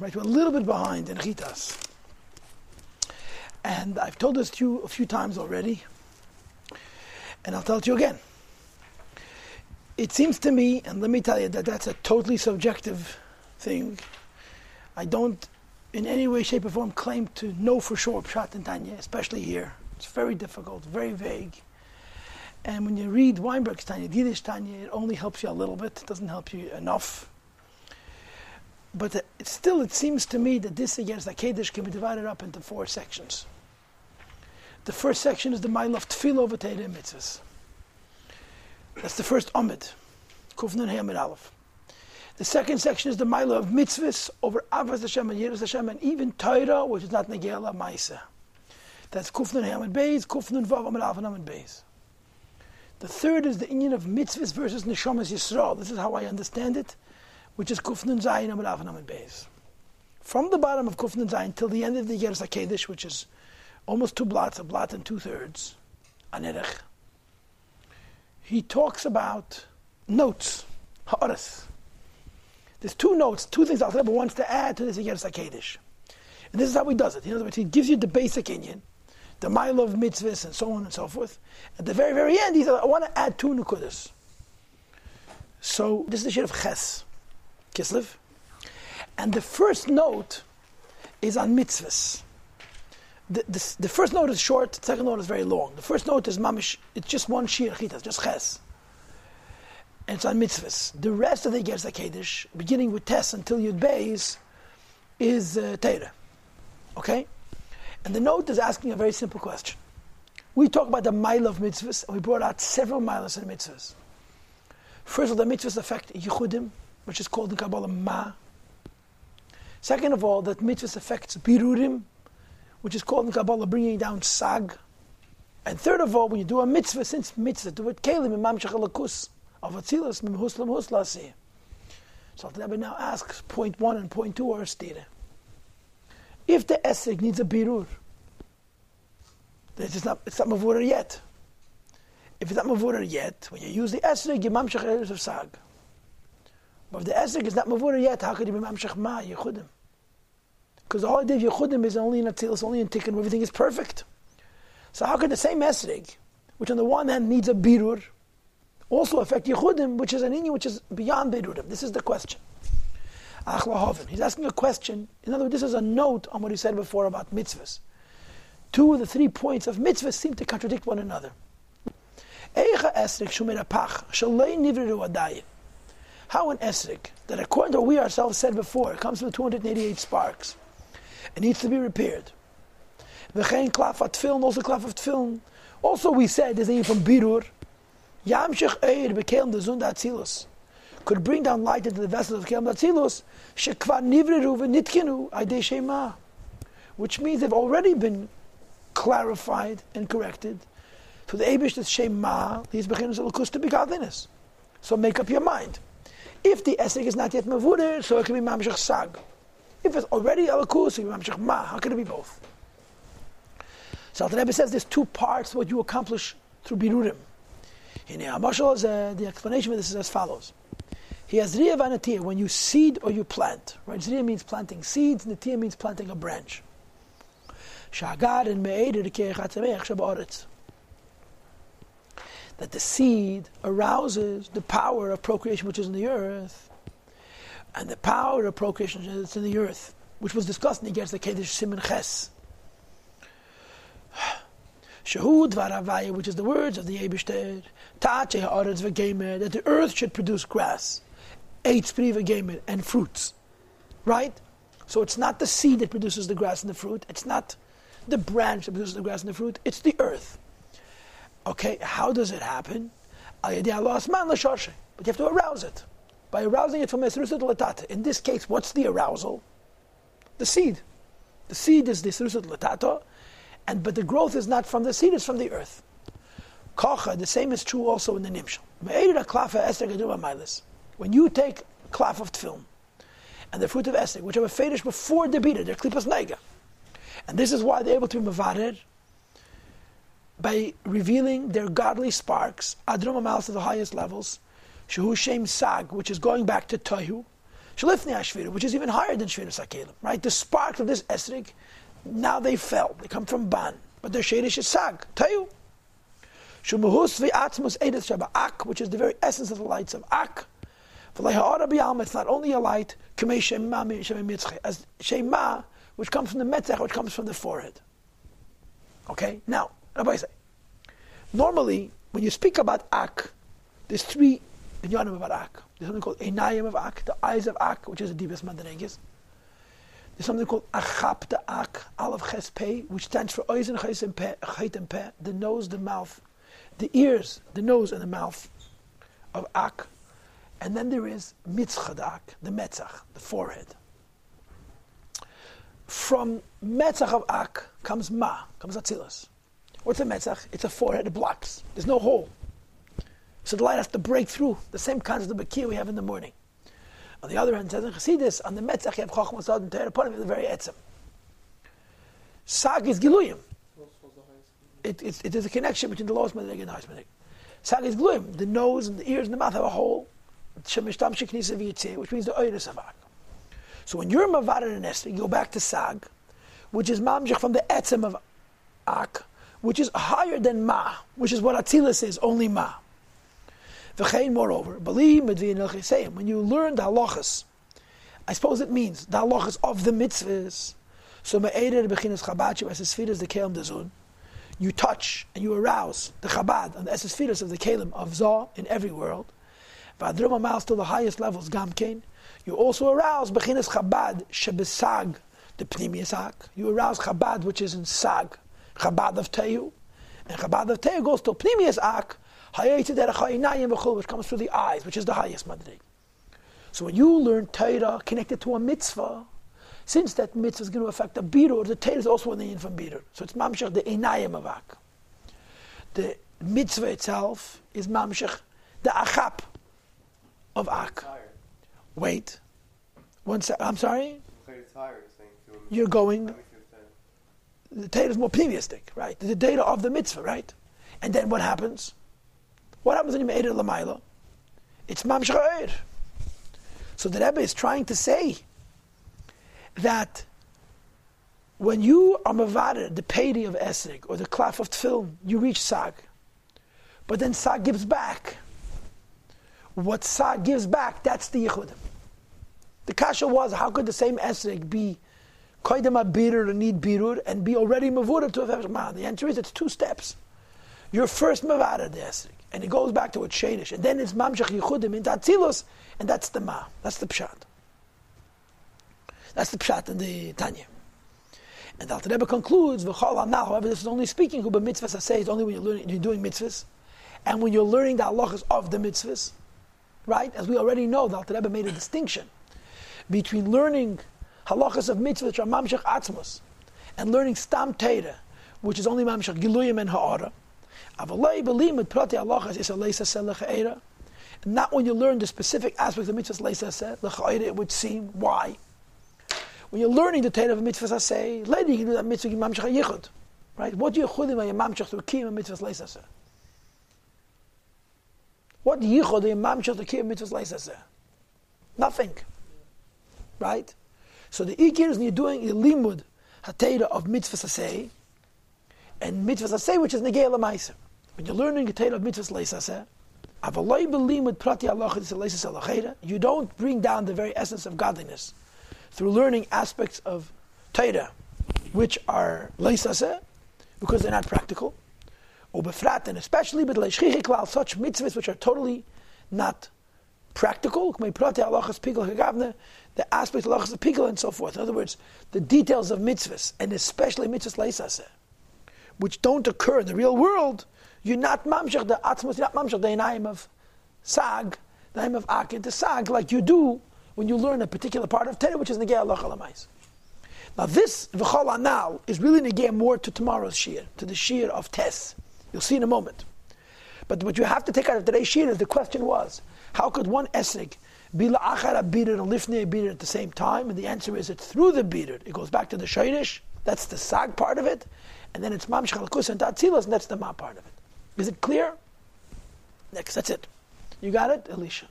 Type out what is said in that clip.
Right, we're a little bit behind in Chitas. And I've told this to you a few times already, and I'll tell it to you again. It seems to me, and let me tell you, that that's a totally subjective thing. I don't, in any way, shape, or form, claim to know for sure Pshat and Tanya, especially here. It's very difficult, very vague. And when you read Wineberg's Tanya, Yiddish Tanya, it only helps you a little bit, it doesn't help you enough but uh, still, it seems to me that this against Akedesh can be divided up into four sections. The first section is the of Tefillah over Teireh Mitzvahs. That's the first Amid, Kufnan Hamid Aleph. The second section is the Mile of Mitzvahs over Avas Hashem and Yiras Hashem and even Torah, which is not Negela Maisa. That's Kufnan Hamid Beis, Kufnan Vav Amid Aleph and Beis. The third is the union of mitzvahs versus neshamas Yisrael. This is how I understand it which is Kufnun Zayin Amid Av Beis. From the bottom of Kufnun Zayin till the end of the Yeres HaKedesh, which is almost two blots, a blot and two thirds, Anerech, he talks about notes, Ha'aras. There's two notes, two things Al wants to add to this Yeres HaKedesh. And this is how he does it. In other words, he gives you the basic Indian, the mile of mitzvahs, and so on and so forth. At the very, very end, he says, I want to add two nukudas. So this is the shit of Ches. Kislev. And the first note is on mitzvahs. The, the, the, first note is short, the second note is very long. The first note is mamish, it's just one shir chitas, just ches. And it's on mitzvahs. The rest of the Gerz HaKedesh, beginning with Tes until Yud Beis, is uh, Teira. Okay? And the note is asking a very simple question. We talk about the mile of mitzvahs, and we brought out several miles in mitzvahs. First of all, the mitzvahs affect yichudim, which is called in Kabbalah Ma. Second of all, that mitzvah affects Birurim, which is called in Kabbalah bringing down Sag. And third of all, when you do a mitzvah, since mitzvah, do it Kalim, Imam Shachalakus, of Atzilas, Mimhuslam Huslasi. So the Rebbe now asks, point one and point two are stated. If the Esrik needs a Birur, it's not, it's not yet. If it's not Mavura yet, when you use the Esrik, you Mamshach of Sag. But if the Esrik is not Mavura yet, how could he be Mamshach Ma, Yechudim? Because the whole idea of Yechudim is only in Atzilus, only in Tikkun, everything is perfect. So how could the same Esrik, which on the one hand needs a Birur, also affect Yechudim, which is an Inyan which is beyond Birurim? This is the question. Achlahoven. He's asking a question. In other words, this is a note on what he said before about mitzvahs. Two of the three points of mitzvahs seem to contradict one another. Eicha esrik shumer apach, shalei nivriru adayin. How an esrik, that according to what we ourselves said before, it comes with 288 sparks, it needs to be repaired. V'chein klafat film, also klafat film. Also we said, there's a from birur, yamshich eir bekelm de zunda atzilus, could bring down light into the vessels of kelm atzilus, shekvar nivreru v'nitkinu aydei shema, which means they've already been clarified and corrected. To the Abish that's Shema, these beginners of to be godliness. So make up your mind. If the esrik is not yet mavuder, so it can be mamshach sag. If it's already alakus, it can be mamshach ma. How can it be both? So the Rebbe says there's two parts what you accomplish through birurim. In Amashal, uh, the explanation of this is as follows. He has riya vanatir when you seed or you plant. Right? Zriya means planting seeds, and natir means planting a branch. Shagad and me'ed that the seed arouses the power of procreation which is in the earth, and the power of procreation is in the earth, which was discussed in the Gerz Kedesh Simon Ches. Shahud Varavaya, which is the words of the Eibishter, Tache Ha'aretz V'gemer, that the earth should produce grass, Eitz Pri V'gemer, and fruits. Right? So it's not the seed that produces the grass and the fruit, it's not the branch that produces the grass and the fruit, it's the earth. Okay, how does it happen? But you have to arouse it. By arousing it from Esrusat Latata. In this case, what's the arousal? The seed. The seed is the Esrusat Latata, and but the growth is not from the seed, it's from the earth. Kocha, the same is true also in the Nimshal. When you take klaf of tefillin and the fruit of Esther, which are a fetish before the beta, they're klipas nega. And this is why they're able to be mavarer by revealing their godly sparks, Adrom Amal to the highest levels, Shehu Shem Sag, which is going back to Tohu, Shalifni Ashvira, which is even higher than Shvira Sakelim, right? The sparks of this Esrig, now they fell. They come from Ban, but their Shadish is Sag, Tayu. Shumuhus v'atzmus edith shaba Ak, which is the very essence of the lights of Ak. It's not only a light, as Shema, which comes from the Metzach, which comes from the forehead. Okay? Now, Rabbi say, normally, when you speak about Ak, there's three inyanim about Ak. There's something called Einayim of Ak, the eyes of Ak, which is the deepest Madanegis. There's something called Achap the Ak, Aleph Ches which stands for Oizen Ches and Peh, the nose, the mouth, the ears, the nose, and the mouth of Ak. And then there is mitzchadak, the metzach, the forehead. From metzach of ak comes ma, comes atzilus. What's a metzach? It's a forehead, it blocks. There's no hole. So the light has to break through. The same kinds of the bakir we have in the morning. On the other hand, says in Chassidus, on the metzach you have chokhmah sad and teir upon the very etzem. Sag is giluyim. It, it, it is a connection between the lowest medeg and the highest medeg. Sag is giluyim. The nose and the ears and the mouth have a hole which means the oiris of So when you're mavader and Esther, you go back to Sag, which is mamjach from the etzem of Ak, which is higher than Ma, which is what Atzilis is, only Ma. V'chein, moreover, believe when you learn the halachas, I suppose it means the halachas of the mitzvahs. So me'eder bechinas chabachu as esfiras the kelim dezun. You touch and you arouse the chabad and the esfiras of the kelim of Zah in every world. V'adruma mouse to the highest levels, gamkein. You also arouse bechinas Chabad shebesag, the pnimius You arouse Chabad, which is in sag, Chabad of Teyu. And Chabad of Teyu goes to pnimius ak, which comes through the eyes, which is the highest madrig. So when you learn Torah connected to a mitzvah, since that mitzvah is going to affect the birur, the Torah is also an in from birur. So it's mamshach the einayim of ak. The mitzvah itself is mamshach the achap, of Ak. Wait. One sec. I'm sorry? You're going. The data is more pneumistic, right? The data of the mitzvah, right? And then what happens? What happens when you made it Lamaila? It's Mamshachayr. So the Rebbe is trying to say that when you are mavader, the payday of Esrig, or the klaf of Tefillin, you reach Sag. But then Sag gives back what sag gives back, that's the Yichud. The kasha was, how could the same Esrik be koidem a birur and need birur and be already mavura to a Hefshman? The answer is it's two steps. You're first mavara the and it goes back to a Shadish, and then it's mamshach yichudim in Tatzilus, and that's the ma, that's the pshat. That's the pshat in the Tanya. And the Alter Rebbe concludes, v'chol now, however, this is only speaking, who mitzvahs I say, it's only when you're, learning, you're doing mitzvahs, and when you're learning the halachas of the mitzvahs, right? As we already know, the Alter Rebbe made a distinction between learning halachas of mitzvah, which are mamshach atzmos, and learning stam teira, which is only mamshach giluyim and ha'ara. Avalei belimud prati halachas is a leisa seh Not when you learn the specific aspects of mitzvahs leisa seh lechaira, it would seem. Why? When you're learning the teira of mitzvahs say, later you can do that mitzvah mamshach yichud. Right? What do you chudim you mamshach through kiyim mitzvahs leisa seh? What yichud the imam shel tekir mitzvahs leisaseh? Nothing, right? So the ikir is when you're doing the limud hatera of mitzvahs aseh, and mitzvahs aseh, which is negei lemaisa. When you're learning hatera of mitzvahs leisaseh, avaloi belimud prati alachid you don't bring down the very essence of godliness through learning aspects of Torah, which are leisaseh, because they're not practical ubefrat, and especially but such mitzvahs which are totally not practical, the aspects of of pikul and so forth. In other words, the details of mitzvahs, and especially mitzvahs leisaseh, which don't occur in the real world, you're not mamshach the atzmos, you're not mamshach the inayim of sag, the name of akid, the sag, like you do when you learn a particular part of Torah, which is negei halacha Now this v'chol anal is really negei more to tomorrow's shir, to the shir of Tes. You'll see in a moment. But what you have to take out of today's shir is the question was, how could one esrig be la'achara bitter and lifnei bitter at the same time? And the answer is it's through the bitter. It goes back to the shayrish, that's the sag part of it, and then it's mam shchalakus and tatzilas, and that's the ma part of it. Is it clear? Next, that's it. You got it, Elisha?